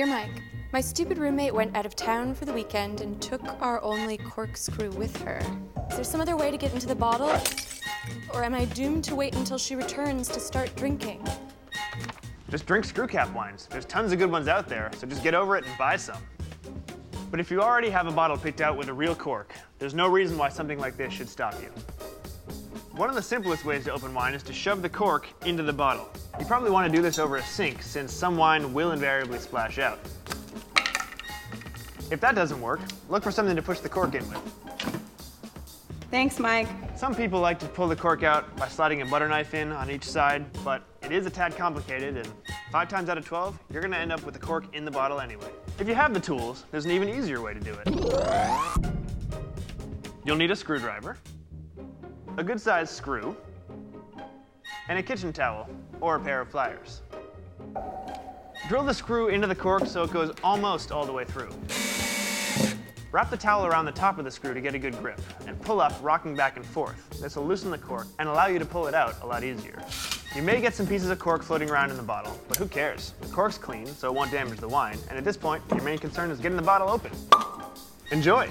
Dear Mike, my stupid roommate went out of town for the weekend and took our only corkscrew with her. Is there some other way to get into the bottle? Or am I doomed to wait until she returns to start drinking? Just drink screw cap wines. There's tons of good ones out there, so just get over it and buy some. But if you already have a bottle picked out with a real cork, there's no reason why something like this should stop you. One of the simplest ways to open wine is to shove the cork into the bottle. You probably want to do this over a sink since some wine will invariably splash out. If that doesn't work, look for something to push the cork in with. Thanks, Mike. Some people like to pull the cork out by sliding a butter knife in on each side, but it is a tad complicated and five times out of 12, you're gonna end up with the cork in the bottle anyway. If you have the tools, there's an even easier way to do it. You'll need a screwdriver, a good sized screw, and a kitchen towel or a pair of pliers. Drill the screw into the cork so it goes almost all the way through. Wrap the towel around the top of the screw to get a good grip, and pull up, rocking back and forth. This will loosen the cork and allow you to pull it out a lot easier. You may get some pieces of cork floating around in the bottle, but who cares? The cork's clean, so it won't damage the wine, and at this point, your main concern is getting the bottle open. Enjoy!